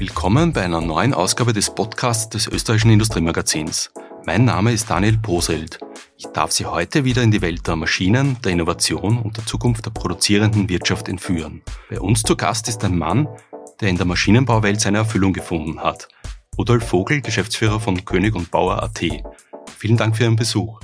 Willkommen bei einer neuen Ausgabe des Podcasts des österreichischen Industriemagazins. Mein Name ist Daniel Poselt. Ich darf Sie heute wieder in die Welt der Maschinen, der Innovation und der Zukunft der produzierenden Wirtschaft entführen. Bei uns zu Gast ist ein Mann, der in der Maschinenbauwelt seine Erfüllung gefunden hat. Rudolf Vogel, Geschäftsführer von König und Bauer AT. Vielen Dank für Ihren Besuch.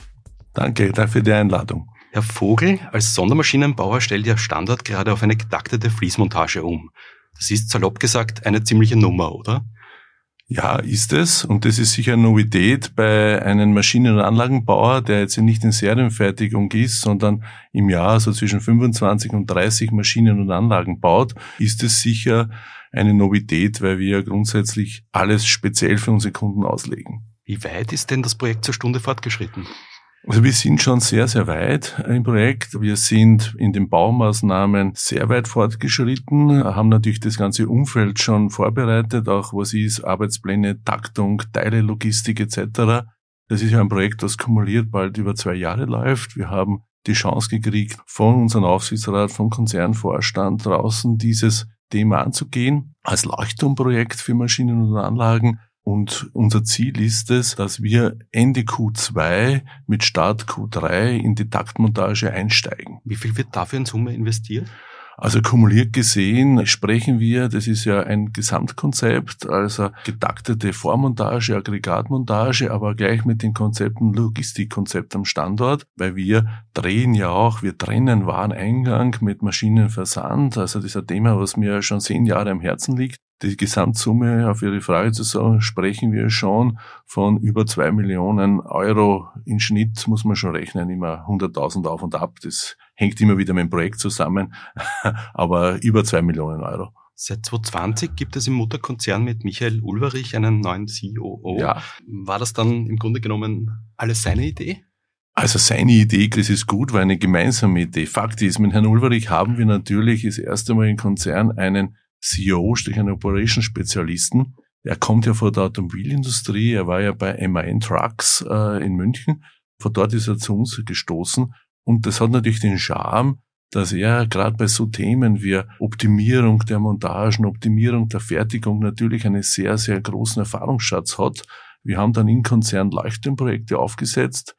Danke, danke für die Einladung. Herr Vogel, als Sondermaschinenbauer stellt Ihr Standort gerade auf eine getaktete Fließmontage um. Das ist salopp gesagt eine ziemliche Nummer, oder? Ja, ist es. Und das ist sicher eine Novität bei einem Maschinen- und Anlagenbauer, der jetzt nicht in Serienfertigung ist, sondern im Jahr so zwischen 25 und 30 Maschinen und Anlagen baut, ist es sicher eine Novität, weil wir grundsätzlich alles speziell für unsere Kunden auslegen. Wie weit ist denn das Projekt zur Stunde fortgeschritten? Also wir sind schon sehr, sehr weit im Projekt. Wir sind in den Baumaßnahmen sehr weit fortgeschritten, haben natürlich das ganze Umfeld schon vorbereitet, auch was ist Arbeitspläne, Taktung, Teile, Logistik etc. Das ist ja ein Projekt, das kumuliert bald über zwei Jahre läuft. Wir haben die Chance gekriegt, von unserem Aufsichtsrat, vom Konzernvorstand draußen dieses Thema anzugehen, als Leuchtturmprojekt für Maschinen und Anlagen und unser Ziel ist es, dass wir Ende Q2 mit Start Q3 in die Taktmontage einsteigen. Wie viel wird dafür in Summe investiert? Also kumuliert gesehen sprechen wir, das ist ja ein Gesamtkonzept, also getaktete Vormontage, Aggregatmontage, aber gleich mit den Konzepten Logistikkonzept am Standort, weil wir drehen ja auch, wir trennen Wareneingang mit Maschinenversand, also das ist ein Thema, was mir schon zehn Jahre am Herzen liegt die Gesamtsumme, auf Ihre Frage zu sagen, sprechen wir schon von über zwei Millionen Euro. Im Schnitt muss man schon rechnen, immer 100.000 auf und ab. Das hängt immer wieder mit dem Projekt zusammen, aber über zwei Millionen Euro. Seit 2020 gibt es im Mutterkonzern mit Michael Ulverich einen neuen COO. Ja. War das dann im Grunde genommen alles seine Idee? Also seine Idee, das ist gut, war eine gemeinsame Idee. Fakt ist, mit Herrn Ulverich haben wir natürlich das erste Mal im Konzern einen CEO, sprich einen Operation-Spezialisten. Er kommt ja von der Automobilindustrie, er war ja bei MAN Trucks äh, in München. Von dort ist er zu uns gestoßen. Und das hat natürlich den Charme, dass er gerade bei so Themen wie Optimierung der Montagen, Optimierung der Fertigung natürlich einen sehr, sehr großen Erfahrungsschatz hat. Wir haben dann in Konzern Leuchtturmprojekte aufgesetzt,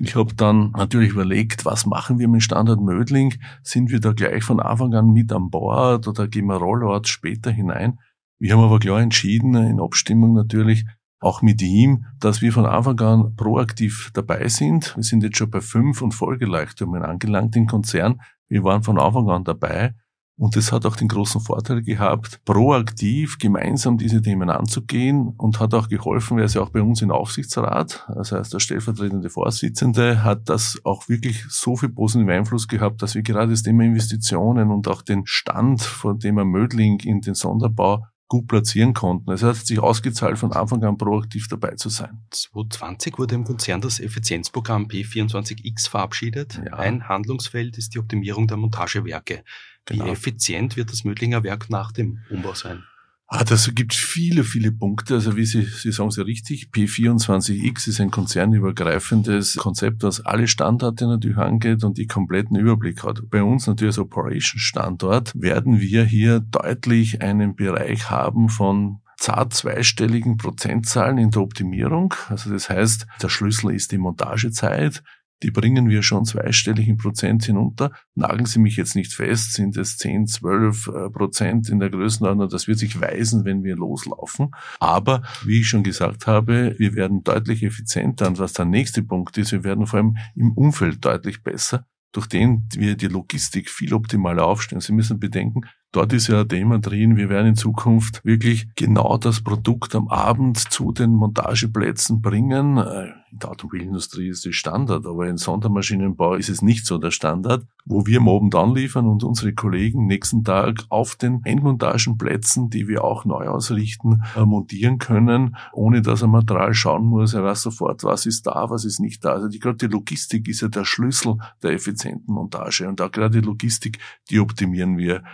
ich habe dann natürlich überlegt, was machen wir mit Standard Mödling? Sind wir da gleich von Anfang an mit an Bord oder gehen wir Rollout später hinein? Wir haben aber klar entschieden, in Abstimmung natürlich, auch mit ihm, dass wir von Anfang an proaktiv dabei sind. Wir sind jetzt schon bei fünf und Folgeleuchtturmen angelangt im Konzern. Wir waren von Anfang an dabei und es hat auch den großen Vorteil gehabt, proaktiv gemeinsam diese Themen anzugehen und hat auch geholfen, wer ist ja auch bei uns im Aufsichtsrat, das heißt der stellvertretende Vorsitzende, hat das auch wirklich so viel positiven Einfluss gehabt, dass wir gerade das Thema Investitionen und auch den Stand von Thema Mödling in den Sonderbau gut platzieren konnten. Es hat sich ausgezahlt, von Anfang an proaktiv dabei zu sein. 2020 wurde im Konzern das Effizienzprogramm P24X verabschiedet. Ja. Ein Handlungsfeld ist die Optimierung der Montagewerke. Genau. Wie effizient wird das Mödlinger Werk nach dem Umbau sein? Ah, das gibt viele, viele Punkte. Also wie Sie, Sie sagen es ja richtig, P24X ist ein konzernübergreifendes Konzept, das alle Standorte natürlich angeht und die kompletten Überblick hat. Bei uns natürlich als Operation-Standort werden wir hier deutlich einen Bereich haben von zart zweistelligen Prozentzahlen in der Optimierung. Also das heißt, der Schlüssel ist die Montagezeit die bringen wir schon zweistellig in Prozent hinunter. Nageln Sie mich jetzt nicht fest, sind es 10, 12 äh, Prozent in der Größenordnung. Das wird sich weisen, wenn wir loslaufen. Aber, wie ich schon gesagt habe, wir werden deutlich effizienter. Und was der nächste Punkt ist, wir werden vor allem im Umfeld deutlich besser, durch den wir die Logistik viel optimaler aufstellen. Sie müssen bedenken, Dort ist ja ein Thema drin, wir werden in Zukunft wirklich genau das Produkt am Abend zu den Montageplätzen bringen. In der Automobilindustrie ist das Standard, aber in Sondermaschinenbau ist es nicht so der Standard, wo wir am Abend anliefern und unsere Kollegen nächsten Tag auf den Endmontagenplätzen, die wir auch neu ausrichten, äh, montieren können, ohne dass er Material schauen muss, er weiß sofort, was ist da, was ist nicht da. Also die, gerade die Logistik ist ja der Schlüssel der effizienten Montage. Und auch gerade die Logistik, die optimieren wir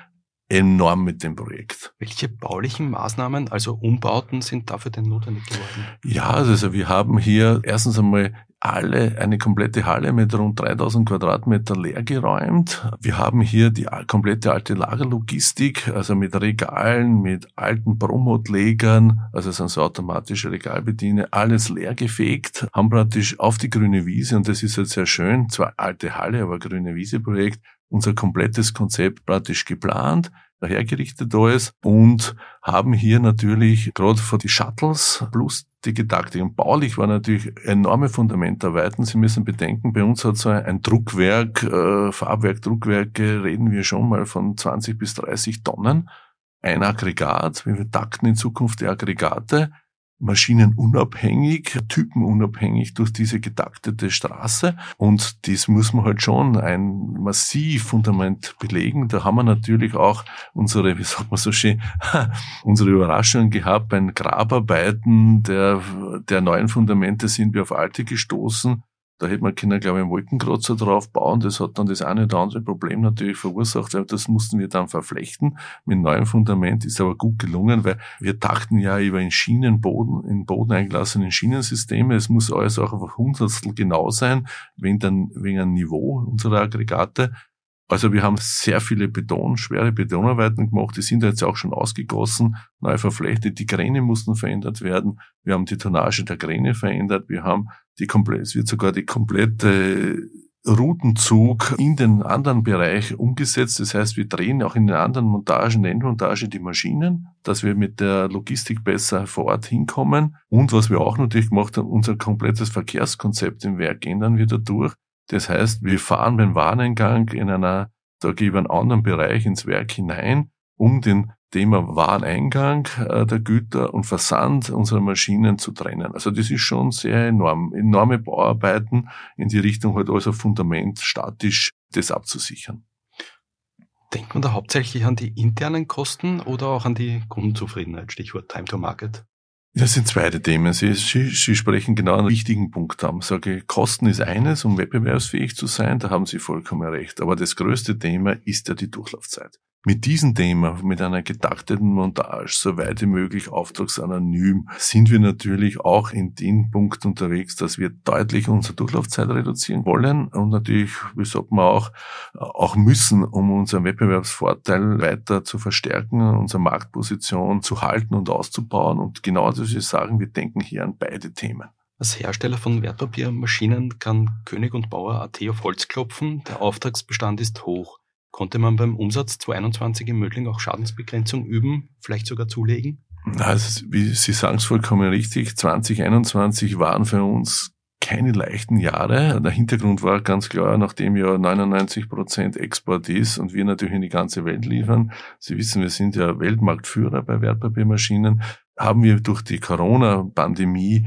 enorm mit dem Projekt. Welche baulichen Maßnahmen, also Umbauten, sind dafür denn notwendig geworden? Ja, also wir haben hier erstens einmal alle, eine komplette Halle mit rund 3000 Quadratmeter leer geräumt. Wir haben hier die komplette alte Lagerlogistik, also mit Regalen, mit alten Promotlegern, also sind so automatische Regalbediene, alles leer gefegt, haben praktisch auf die grüne Wiese, und das ist jetzt sehr schön, zwar alte Halle, aber grüne Wiese Projekt, unser komplettes Konzept praktisch geplant, dahergerichtet alles und haben hier natürlich gerade für die Shuttles plus die Gedaktik und baulich war natürlich enorme Fundamentarbeiten. Sie müssen bedenken, bei uns hat so ein Druckwerk, äh, Farbwerk, Druckwerke, reden wir schon mal von 20 bis 30 Tonnen. Ein Aggregat, wir takten in Zukunft die Aggregate maschinenunabhängig, typenunabhängig durch diese getaktete Straße. Und das muss man halt schon ein massiv Fundament belegen. Da haben wir natürlich auch unsere, wie sagt man so schön, unsere Überraschungen gehabt. Bei Grabarbeiten der, der neuen Fundamente sind wir auf alte gestoßen. Da hätte man können, glaube ich, einen Wolkenkratzer drauf bauen. Das hat dann das eine oder andere Problem natürlich verursacht. Das mussten wir dann verflechten. Mit neuem Fundament ist aber gut gelungen, weil wir dachten ja über in Schienenboden, in Boden eingelassenen Schienensysteme. Es muss alles auch auf Hundertstel genau sein, wegen, dann, wegen einem Niveau unserer Aggregate. Also wir haben sehr viele Beton, schwere Betonarbeiten gemacht, die sind jetzt auch schon ausgegossen, neu verflechtet, die Kräne mussten verändert werden, wir haben die Tonnage der Kräne verändert, wir haben die komplett, es wird sogar die komplette Routenzug in den anderen Bereich umgesetzt. Das heißt, wir drehen auch in den anderen Montagen, der Endmontage die Maschinen, dass wir mit der Logistik besser vor Ort hinkommen. Und was wir auch natürlich gemacht haben, unser komplettes Verkehrskonzept im Werk ändern wir dadurch. Das heißt, wir fahren beim Wareneingang in einer, da wir einen anderen Bereich ins Werk hinein, um den Thema Wareneingang äh, der Güter und Versand unserer Maschinen zu trennen. Also das ist schon sehr enorm. Enorme Bauarbeiten in die Richtung halt also Fundament statisch das abzusichern. Denkt man da hauptsächlich an die internen Kosten oder auch an die Kundenzufriedenheit? Stichwort Time to Market. Das sind zweite Themen. Sie, Sie, sprechen genau einen wichtigen Punkt an. Ich sage, Kosten ist eines, um wettbewerbsfähig zu sein, da haben Sie vollkommen recht. Aber das größte Thema ist ja die Durchlaufzeit mit diesem Thema, mit einer getakteten Montage, so weit wie möglich auftragsanonym, sind wir natürlich auch in dem Punkt unterwegs, dass wir deutlich unsere Durchlaufzeit reduzieren wollen und natürlich, wie sagt man auch, auch müssen, um unseren Wettbewerbsvorteil weiter zu verstärken, unsere Marktposition zu halten und auszubauen. Und genau das ist sagen, wir denken hier an beide Themen. Als Hersteller von Wertpapiermaschinen kann König und Bauer AT auf Holz klopfen. Der Auftragsbestand ist hoch. Konnte man beim Umsatz 2021 in Mödling auch Schadensbegrenzung üben, vielleicht sogar zulegen? Also, wie Sie sagen es vollkommen richtig, 2021 waren für uns keine leichten Jahre. Der Hintergrund war ganz klar, nachdem ja 99 Prozent Export ist und wir natürlich in die ganze Welt liefern. Sie wissen, wir sind ja Weltmarktführer bei Wertpapiermaschinen. Haben wir durch die Corona-Pandemie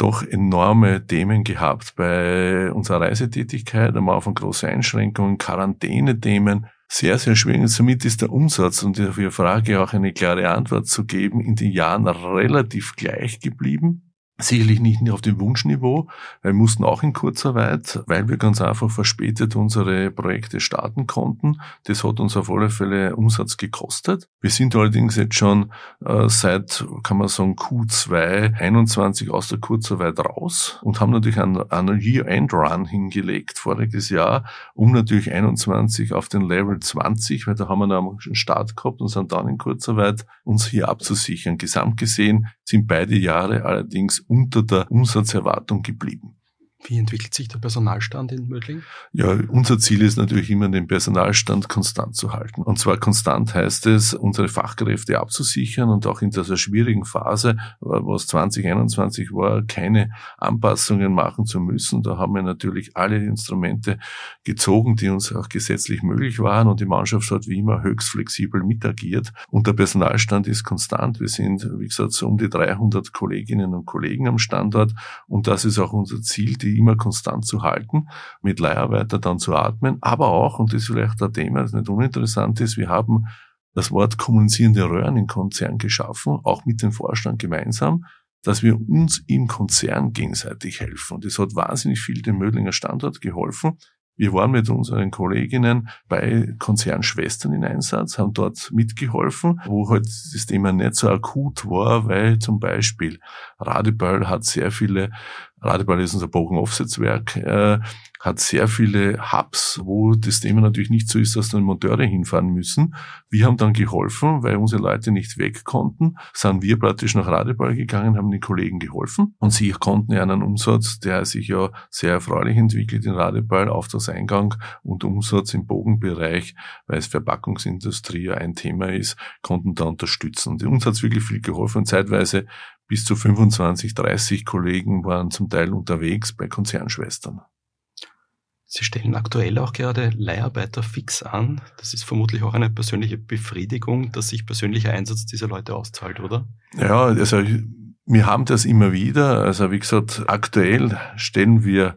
doch enorme Themen gehabt bei unserer Reisetätigkeit, am Anfang große Einschränkungen, Quarantäne-Themen, sehr, sehr schwierig. Und somit ist der Umsatz, und auf Ihre Frage auch eine klare Antwort zu geben, in den Jahren relativ gleich geblieben. Sicherlich nicht auf dem Wunschniveau. Wir mussten auch in Kurzarbeit, weil wir ganz einfach verspätet unsere Projekte starten konnten. Das hat uns auf alle Fälle Umsatz gekostet. Wir sind allerdings jetzt schon äh, seit, kann man sagen, Q2 21 aus der Kurzarbeit raus und haben natürlich einen, einen Year-End-Run hingelegt voriges Jahr, um natürlich 21 auf den Level 20, weil da haben wir noch einen Start gehabt und sind dann in Kurzarbeit uns hier abzusichern. Gesamt gesehen sind beide Jahre allerdings unter der Umsatzerwartung geblieben. Wie entwickelt sich der Personalstand in Mödling? Ja, unser Ziel ist natürlich immer, den Personalstand konstant zu halten. Und zwar konstant heißt es, unsere Fachkräfte abzusichern und auch in dieser schwierigen Phase, was 2021 war, keine Anpassungen machen zu müssen. Da haben wir natürlich alle Instrumente gezogen, die uns auch gesetzlich möglich waren und die Mannschaft hat wie immer höchst flexibel mitagiert. Und der Personalstand ist konstant. Wir sind, wie gesagt, so um die 300 Kolleginnen und Kollegen am Standort und das ist auch unser Ziel, die immer konstant zu halten, mit Leiharbeiter dann zu atmen, aber auch, und das ist vielleicht ein Thema, das nicht uninteressant ist, wir haben das Wort kommunizierende Röhren im Konzern geschaffen, auch mit dem Vorstand gemeinsam, dass wir uns im Konzern gegenseitig helfen. Und das hat wahnsinnig viel dem Mödlinger Standort geholfen. Wir waren mit unseren Kolleginnen bei Konzernschwestern in Einsatz, haben dort mitgeholfen, wo halt das Thema nicht so akut war, weil zum Beispiel Radebeul hat sehr viele Radeball ist unser Bogen-Offsetzwerk, äh, hat sehr viele Hubs, wo das Thema natürlich nicht so ist, dass dann Monteure hinfahren müssen. Wir haben dann geholfen, weil unsere Leute nicht weg konnten, sind wir praktisch nach Radeball gegangen, haben den Kollegen geholfen und sie konnten ja einen Umsatz, der sich ja sehr erfreulich entwickelt in Radeball, Auftragseingang und Umsatz im Bogenbereich, weil es Verpackungsindustrie ja ein Thema ist, konnten da unterstützen. Und uns hat es wirklich viel geholfen. Zeitweise bis zu 25, 30 Kollegen waren zum Teil unterwegs bei Konzernschwestern. Sie stellen aktuell auch gerade Leiharbeiter fix an. Das ist vermutlich auch eine persönliche Befriedigung, dass sich persönlicher Einsatz dieser Leute auszahlt, oder? Ja, also wir haben das immer wieder. Also wie gesagt, aktuell stellen wir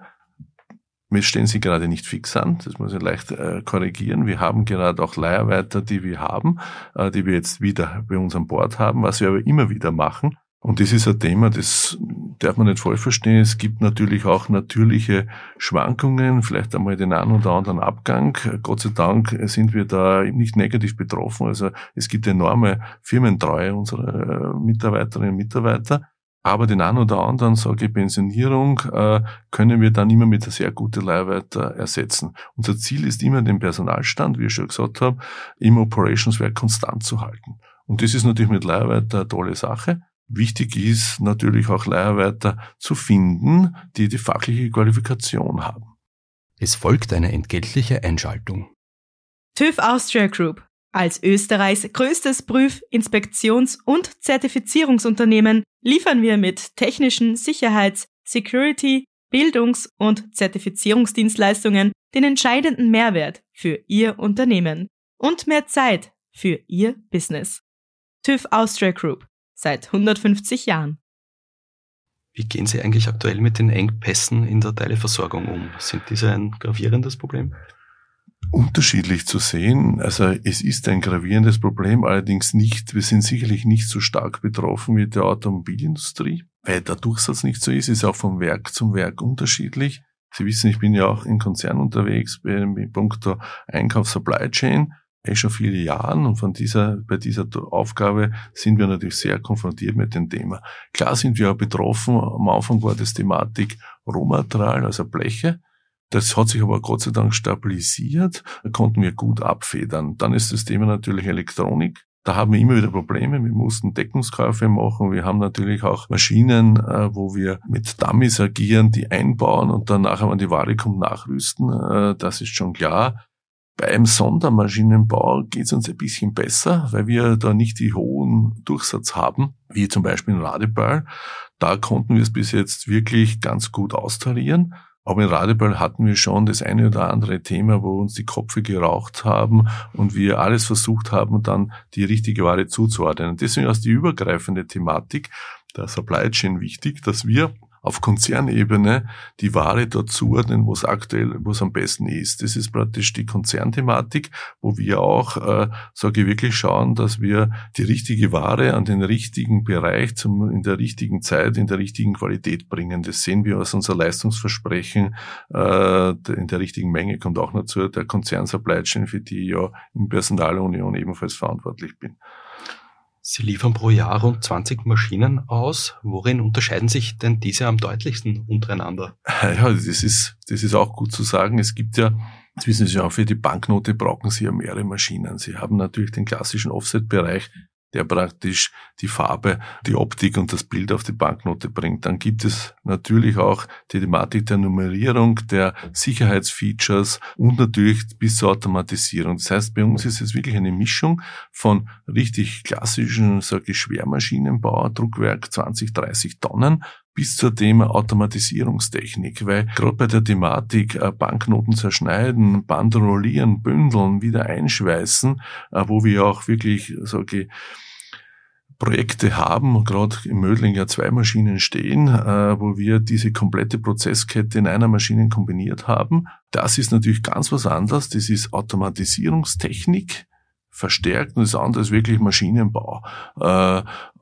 wir stellen sie gerade nicht fix an, das muss ich leicht äh, korrigieren. Wir haben gerade auch Leiharbeiter, die wir haben, äh, die wir jetzt wieder bei uns an Bord haben, was wir aber immer wieder machen. Und das ist ein Thema, das darf man nicht voll verstehen. Es gibt natürlich auch natürliche Schwankungen, vielleicht einmal den einen oder anderen Abgang. Gott sei Dank sind wir da nicht negativ betroffen. Also es gibt enorme Firmentreue unserer Mitarbeiterinnen und Mitarbeiter. Aber den einen oder anderen, sage ich, Pensionierung äh, können wir dann immer mit einer sehr guten Leihweiter ersetzen. Unser Ziel ist immer, den Personalstand, wie ich schon gesagt habe, im Operationswerk konstant zu halten. Und das ist natürlich mit Leiharbeiter eine tolle Sache. Wichtig ist natürlich auch Leiharbeiter zu finden, die die fachliche Qualifikation haben. Es folgt eine entgeltliche Einschaltung. TÜV Austria Group. Als Österreichs größtes Prüf-, Inspektions- und Zertifizierungsunternehmen liefern wir mit technischen Sicherheits-, Security-, Bildungs- und Zertifizierungsdienstleistungen den entscheidenden Mehrwert für Ihr Unternehmen und mehr Zeit für Ihr Business. TÜV Austria Group seit 150 Jahren. Wie gehen Sie eigentlich aktuell mit den Engpässen in der Teileversorgung um? Sind diese ein gravierendes Problem? Unterschiedlich zu sehen. Also es ist ein gravierendes Problem, allerdings nicht, wir sind sicherlich nicht so stark betroffen wie der Automobilindustrie, weil der Durchsatz nicht so ist, ist auch vom Werk zum Werk unterschiedlich. Sie wissen, ich bin ja auch in Konzern unterwegs, bei Punkt der Einkauf Supply Chain eh schon viele Jahren und von dieser, bei dieser Aufgabe sind wir natürlich sehr konfrontiert mit dem Thema. Klar sind wir auch betroffen. Am Anfang war das Thematik Rohmaterial, also Bleche. Das hat sich aber Gott sei Dank stabilisiert, konnten wir gut abfedern. Dann ist das Thema natürlich Elektronik. Da haben wir immer wieder Probleme. Wir mussten Deckungskäufe machen. Wir haben natürlich auch Maschinen, äh, wo wir mit Dummies agieren, die einbauen und dann nachher, wenn die Ware kommt, nachrüsten. Äh, das ist schon klar. Beim Sondermaschinenbau geht es uns ein bisschen besser, weil wir da nicht die hohen Durchsatz haben, wie zum Beispiel in Radeball. Da konnten wir es bis jetzt wirklich ganz gut austarieren. Aber in Radeball hatten wir schon das eine oder andere Thema, wo uns die Kopfe geraucht haben und wir alles versucht haben, dann die richtige Ware zuzuordnen. Deswegen ist die übergreifende Thematik der Supply Chain wichtig, dass wir auf Konzernebene die Ware dort zuordnen, wo es aktuell, wo es am besten ist. Das ist praktisch die Konzernthematik, wo wir auch, äh, sage ich, wirklich schauen, dass wir die richtige Ware an den richtigen Bereich zum, in der richtigen Zeit, in der richtigen Qualität bringen. Das sehen wir aus unser Leistungsversprechen äh, in der richtigen Menge kommt auch noch zu der Konzern Supply Chain, für die ich ja in Personalunion ebenfalls verantwortlich bin. Sie liefern pro Jahr rund 20 Maschinen aus. Worin unterscheiden sich denn diese am deutlichsten untereinander? Ja, das ist, das ist auch gut zu sagen. Es gibt ja, das wissen Sie auch, für die Banknote brauchen Sie ja mehrere Maschinen. Sie haben natürlich den klassischen Offset-Bereich, der praktisch die Farbe, die Optik und das Bild auf die Banknote bringt. Dann gibt es natürlich auch die Thematik der Nummerierung, der Sicherheitsfeatures und natürlich bis zur Automatisierung. Das heißt, bei uns ist es wirklich eine Mischung von richtig klassischen, sage ich, Schwermaschinenbau, Druckwerk 20, 30 Tonnen, bis zur Thema Automatisierungstechnik, weil gerade bei der Thematik äh, Banknoten zerschneiden, Bandrollieren, bündeln, wieder einschweißen, äh, wo wir auch wirklich, sage ich, Projekte haben, gerade im Mödling ja zwei Maschinen stehen, äh, wo wir diese komplette Prozesskette in einer Maschine kombiniert haben. Das ist natürlich ganz was anderes. Das ist Automatisierungstechnik verstärkt und das andere ist wirklich Maschinenbau,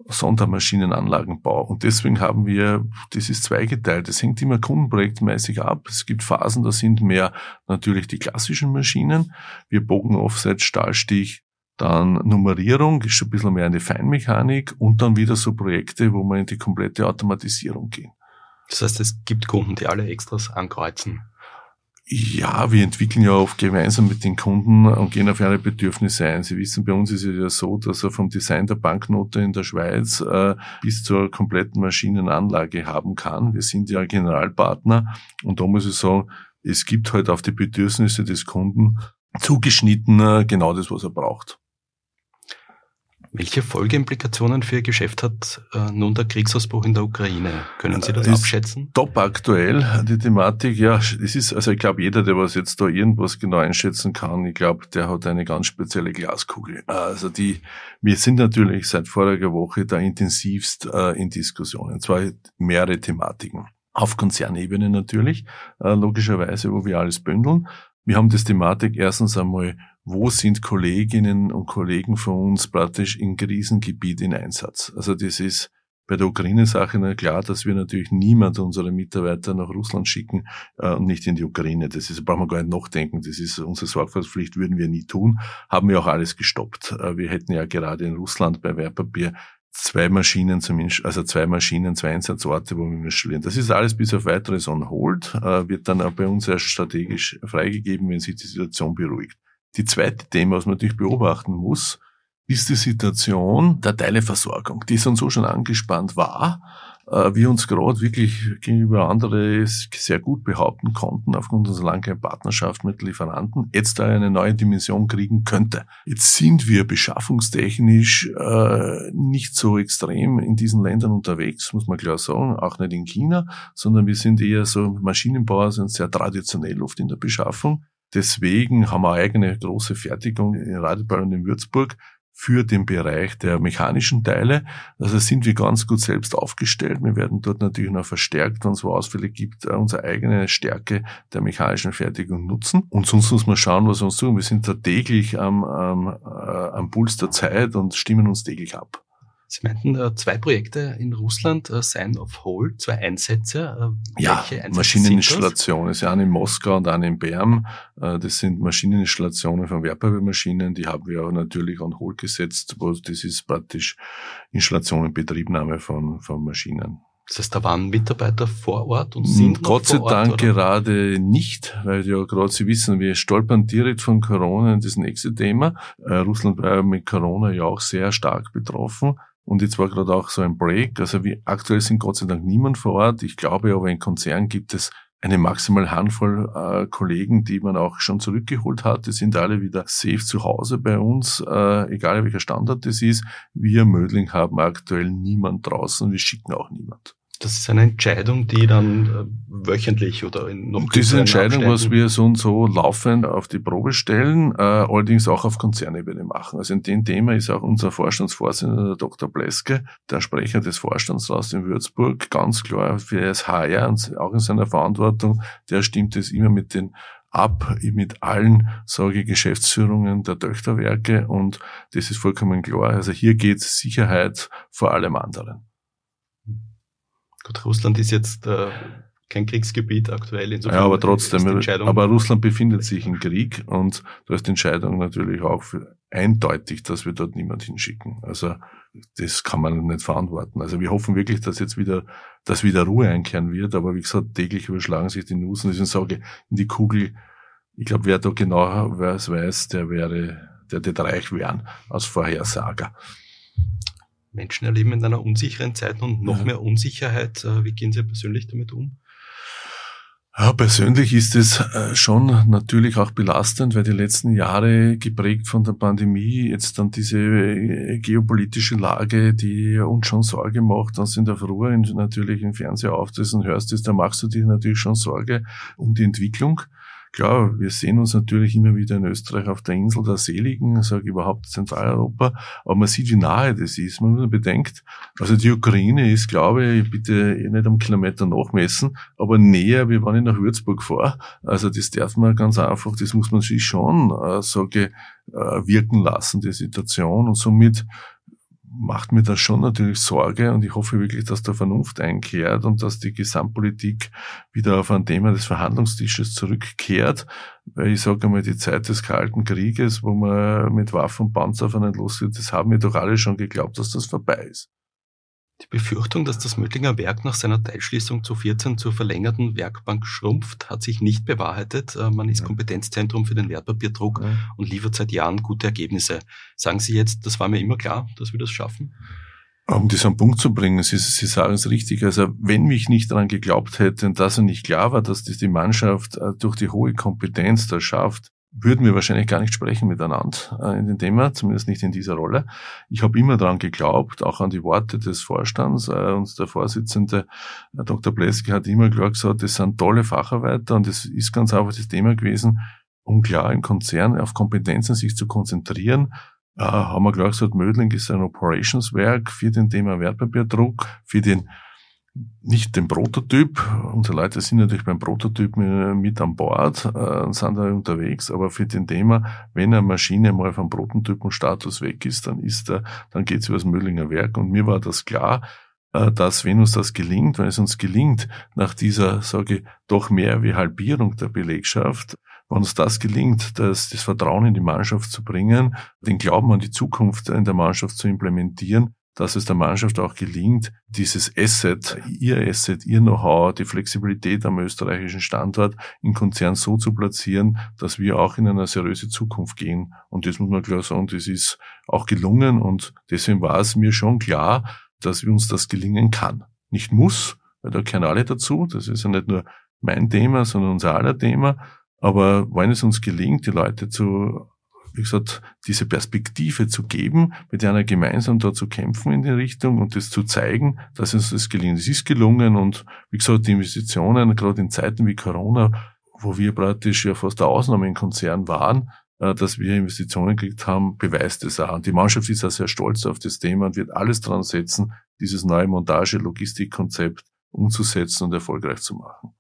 Sondermaschinenanlagenbau. Und deswegen haben wir, das ist zweigeteilt. Das hängt immer kundenprojektmäßig ab. Es gibt Phasen, da sind mehr natürlich die klassischen Maschinen, wir Bogen, Offset, Stahlstich, dann Nummerierung ist schon ein bisschen mehr eine Feinmechanik und dann wieder so Projekte, wo wir in die komplette Automatisierung gehen. Das heißt, es gibt Kunden, die alle Extras ankreuzen. Ja, wir entwickeln ja oft gemeinsam mit den Kunden und gehen auf ihre Bedürfnisse ein. Sie wissen, bei uns ist es ja so, dass er vom Design der Banknote in der Schweiz äh, bis zur kompletten Maschinenanlage haben kann. Wir sind ja Generalpartner und da muss ich sagen, es gibt halt auf die Bedürfnisse des Kunden zugeschnitten äh, genau das, was er braucht. Welche Folgeimplikationen für Ihr Geschäft hat äh, nun der Kriegsausbruch in der Ukraine? Können Sie das ist abschätzen? Top aktuell, die Thematik. Ja, es ist, also ich glaube, jeder, der was jetzt da irgendwas genau einschätzen kann, ich glaube, der hat eine ganz spezielle Glaskugel. Also die, wir sind natürlich seit voriger Woche da intensivst äh, in Diskussionen. Zwar mehrere Thematiken. Auf Konzernebene natürlich, äh, logischerweise, wo wir alles bündeln. Wir haben das Thematik erstens einmal wo sind Kolleginnen und Kollegen von uns praktisch in Krisengebiet in Einsatz. Also das ist bei der Ukraine-Sache klar, dass wir natürlich niemand unserer Mitarbeiter nach Russland schicken äh, und nicht in die Ukraine. Das ist, brauchen wir gar nicht nachdenken. Das ist unsere Sorgfaltspflicht, würden wir nie tun. Haben wir auch alles gestoppt. Äh, wir hätten ja gerade in Russland bei Wertpapier zwei Maschinen zumindest, also zwei Maschinen, zwei Einsatzorte, wo wir installieren. Das ist alles bis auf weiteres on hold, äh, wird dann auch bei uns erst strategisch freigegeben, wenn sich die Situation beruhigt. Die zweite Thema, was man natürlich beobachten muss, ist die Situation der Teileversorgung, die so schon angespannt war, wir uns gerade wirklich gegenüber andere sehr gut behaupten konnten aufgrund unserer langen Partnerschaft mit Lieferanten, jetzt da eine neue Dimension kriegen könnte. Jetzt sind wir beschaffungstechnisch äh, nicht so extrem in diesen Ländern unterwegs, muss man klar sagen, auch nicht in China, sondern wir sind eher so Maschinenbauer, sind sehr traditionell oft in der Beschaffung. Deswegen haben wir eigene große Fertigung in Radeball und in Würzburg für den Bereich der mechanischen Teile. Also sind wir ganz gut selbst aufgestellt. Wir werden dort natürlich noch verstärkt, wenn es wo Ausfälle gibt, äh, unsere eigene Stärke der mechanischen Fertigung nutzen. Und sonst muss man schauen, was wir uns tun. Wir sind da täglich am, am, äh, am Puls der Zeit und stimmen uns täglich ab. Sie meinten äh, zwei Projekte in Russland, äh, Sign of Hold, zwei Einsätze. Äh, ja, Maschineninstallationen. ist ja eine in Moskau und eine in Bern. Das sind Maschineninstallationen von Wertpapiermaschinen. Die haben wir natürlich on hold gesetzt. Das ist praktisch Installation und Betriebnahme von, von Maschinen. Das heißt, da waren Mitarbeiter vor Ort und sind hm, Gott sei Dank oder? gerade nicht, weil ja gerade Sie wissen, wir stolpern direkt von Corona in das nächste Thema. Äh, Russland war ja mit Corona ja auch sehr stark betroffen. Und jetzt war gerade auch so ein Break. Also wie, aktuell sind Gott sei Dank niemand vor Ort. Ich glaube aber in Konzernen gibt es eine maximal Handvoll äh, Kollegen, die man auch schon zurückgeholt hat. Die sind alle wieder safe zu Hause bei uns, äh, egal welcher Standort das ist. Wir Mödling haben aktuell niemand draußen. Wir schicken auch niemand. Das ist eine Entscheidung, die dann äh, wöchentlich oder in noch Diese Entscheidung, was wir so und so laufend auf die Probe stellen, äh, allerdings auch auf Konzernebene machen. Also in dem Thema ist auch unser Vorstandsvorsitzender, der Dr. Bleske, der Sprecher des Vorstandsrats in Würzburg, ganz klar für das HR und auch in seiner Verantwortung, der stimmt es immer mit den ab mit allen, sage ich, Geschäftsführungen der Töchterwerke und das ist vollkommen klar. Also hier geht Sicherheit vor allem anderen. Gut, Russland ist jetzt äh, kein Kriegsgebiet aktuell. Insofern ja, aber trotzdem, aber Russland befindet sich im Krieg und da ist die Entscheidung natürlich auch eindeutig, dass wir dort niemand hinschicken. Also das kann man nicht verantworten. Also wir hoffen wirklich, dass jetzt wieder, dass wieder Ruhe einkehren wird, aber wie gesagt, täglich überschlagen sich die News und ich sage, in die Kugel, ich glaube, wer da genauer weiß, der wäre, der wird reich werden als Vorhersager. Menschen erleben in einer unsicheren Zeit und noch ja. mehr Unsicherheit. Äh, wie gehen Sie persönlich damit um? Ja, persönlich ist es äh, schon natürlich auch belastend, weil die letzten Jahre geprägt von der Pandemie jetzt dann diese äh, geopolitische Lage, die uns schon Sorge macht, dann sind auf Ruhe natürlich im Fernseher auftrittst und hörst es, da machst du dir natürlich schon Sorge um die Entwicklung. Klar, wir sehen uns natürlich immer wieder in Österreich auf der Insel der Seligen, sage überhaupt Zentraleuropa, aber man sieht, wie nahe das ist. Man bedenkt, also die Ukraine ist, glaube ich, bitte nicht am Kilometer nachmessen, aber näher, wie wenn ich nach Würzburg fahre. Also das darf man ganz einfach, das muss man sich schon, äh, sage, äh, wirken lassen, die Situation. Und somit macht mir das schon natürlich Sorge und ich hoffe wirklich, dass da Vernunft einkehrt und dass die Gesamtpolitik wieder auf ein Thema des Verhandlungstisches zurückkehrt, weil ich sage einmal, die Zeit des Kalten Krieges, wo man mit Waffen und Panzer aufeinander losgeht, das haben wir doch alle schon geglaubt, dass das vorbei ist. Die Befürchtung, dass das Mödlinger Werk nach seiner Teilschließung zu 14 zur verlängerten Werkbank schrumpft, hat sich nicht bewahrheitet. Äh, man ist ja. Kompetenzzentrum für den Wertpapierdruck ja. und liefert seit Jahren gute Ergebnisse. Sagen Sie jetzt, das war mir immer klar, dass wir das schaffen? Um das am Punkt zu bringen, Sie, Sie sagen es richtig. Also wenn mich nicht daran geglaubt hätte und dass er nicht klar war, dass das die Mannschaft äh, durch die hohe Kompetenz da schafft, würden wir wahrscheinlich gar nicht sprechen miteinander äh, in dem Thema, zumindest nicht in dieser Rolle. Ich habe immer daran geglaubt, auch an die Worte des Vorstands. Äh, und der Vorsitzende äh, Dr. Bleski hat immer klar gesagt, das sind tolle Facharbeiter und es ist ganz einfach das Thema gewesen, um klar im Konzern auf Kompetenzen sich zu konzentrieren. Haben wir klar gesagt, Mödling ist ein Operationswerk für den Thema Wertpapierdruck, für den nicht den Prototyp. Unsere Leute sind natürlich beim Prototyp mit an Bord äh, sind da unterwegs, aber für den Thema, wenn eine Maschine mal vom Prototypenstatus weg ist, dann ist er, dann geht es über das Mödlinger Werk. Und mir war das klar, äh, dass wenn uns das gelingt, wenn es uns gelingt, nach dieser, sage ich, doch mehr wie Halbierung der Belegschaft, wenn uns das gelingt, das, das Vertrauen in die Mannschaft zu bringen, den Glauben an die Zukunft in der Mannschaft zu implementieren, dass es der Mannschaft auch gelingt, dieses Asset, ihr Asset, ihr Know-how, die Flexibilität am österreichischen Standort im Konzern so zu platzieren, dass wir auch in eine seriöse Zukunft gehen. Und das muss man klar sagen, das ist auch gelungen und deswegen war es mir schon klar, dass uns das gelingen kann. Nicht muss, weil da kennen alle dazu, das ist ja nicht nur mein Thema, sondern unser aller Thema. Aber wenn es uns gelingt, die Leute zu wie gesagt, diese Perspektive zu geben, mit einer gemeinsam da zu kämpfen in die Richtung und das zu zeigen, dass uns das gelingt. Es ist gelungen und wie gesagt, die Investitionen, gerade in Zeiten wie Corona, wo wir praktisch ja fast der Ausnahme im Konzern waren, äh, dass wir Investitionen gekriegt haben, beweist es auch. Und die Mannschaft ist auch sehr stolz auf das Thema und wird alles dran setzen, dieses neue Montage-Logistikkonzept umzusetzen und erfolgreich zu machen.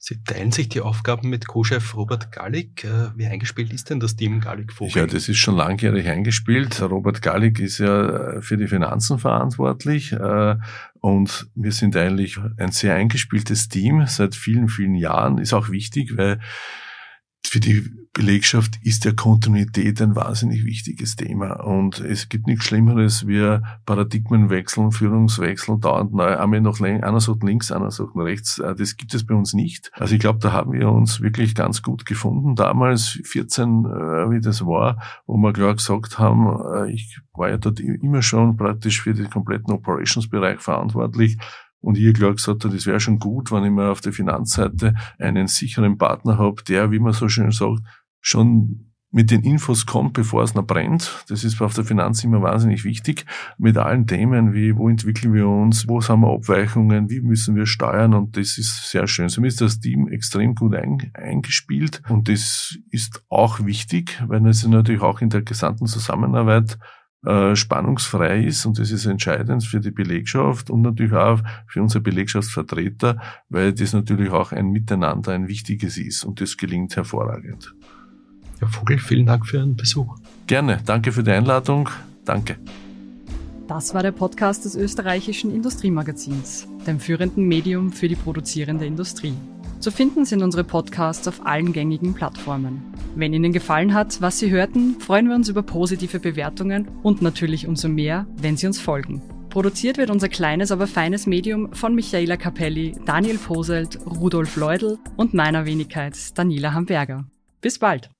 Sie teilen sich die Aufgaben mit Co-Chef Robert Gallig. Äh, wie eingespielt ist denn das Team Gallig Vogel? Ja, das ist schon langjährig eingespielt. Robert Gallig ist ja äh, für die Finanzen verantwortlich äh, und wir sind eigentlich ein sehr eingespieltes Team seit vielen, vielen Jahren. Ist auch wichtig, weil für die Belegschaft ist ja Kontinuität ein wahnsinnig wichtiges Thema. Und es gibt nichts Schlimmeres wie Paradigmenwechsel, Führungswechsel, dauernd neu, einmal noch länger, einer sagt links, einer sagt rechts. Äh, das gibt es bei uns nicht. Also ich glaube, da haben wir uns wirklich ganz gut gefunden. Damals, 14, äh, wie das war, wo wir klar gesagt haben, äh, ich war ja dort immer schon praktisch für den kompletten Operationsbereich verantwortlich und ich klar gesagt habe, das wäre schon gut, wenn ich mal auf der Finanzseite einen sicheren Partner habe, der, wie man so schön sagt, schon mit den Infos kommt, bevor es noch brennt. Das ist auf der Finanz immer wahnsinnig wichtig. Mit allen Themen wie, wo entwickeln wir uns, wo haben wir Abweichungen, wie müssen wir steuern und das ist sehr schön. Somit ist das Team extrem gut ein, eingespielt und das ist auch wichtig, weil es natürlich auch in der gesamten Zusammenarbeit äh, spannungsfrei ist und das ist entscheidend für die Belegschaft und natürlich auch für unsere Belegschaftsvertreter, weil das natürlich auch ein Miteinander, ein wichtiges ist und das gelingt hervorragend. Herr Vogel, vielen Dank für Ihren Besuch. Gerne, danke für die Einladung, danke. Das war der Podcast des österreichischen Industriemagazins, dem führenden Medium für die produzierende Industrie. Zu finden sind unsere Podcasts auf allen gängigen Plattformen. Wenn Ihnen gefallen hat, was Sie hörten, freuen wir uns über positive Bewertungen und natürlich umso mehr, wenn Sie uns folgen. Produziert wird unser kleines, aber feines Medium von Michaela Capelli, Daniel Poselt, Rudolf Leudl und meiner Wenigkeit Daniela Hamburger. Bis bald!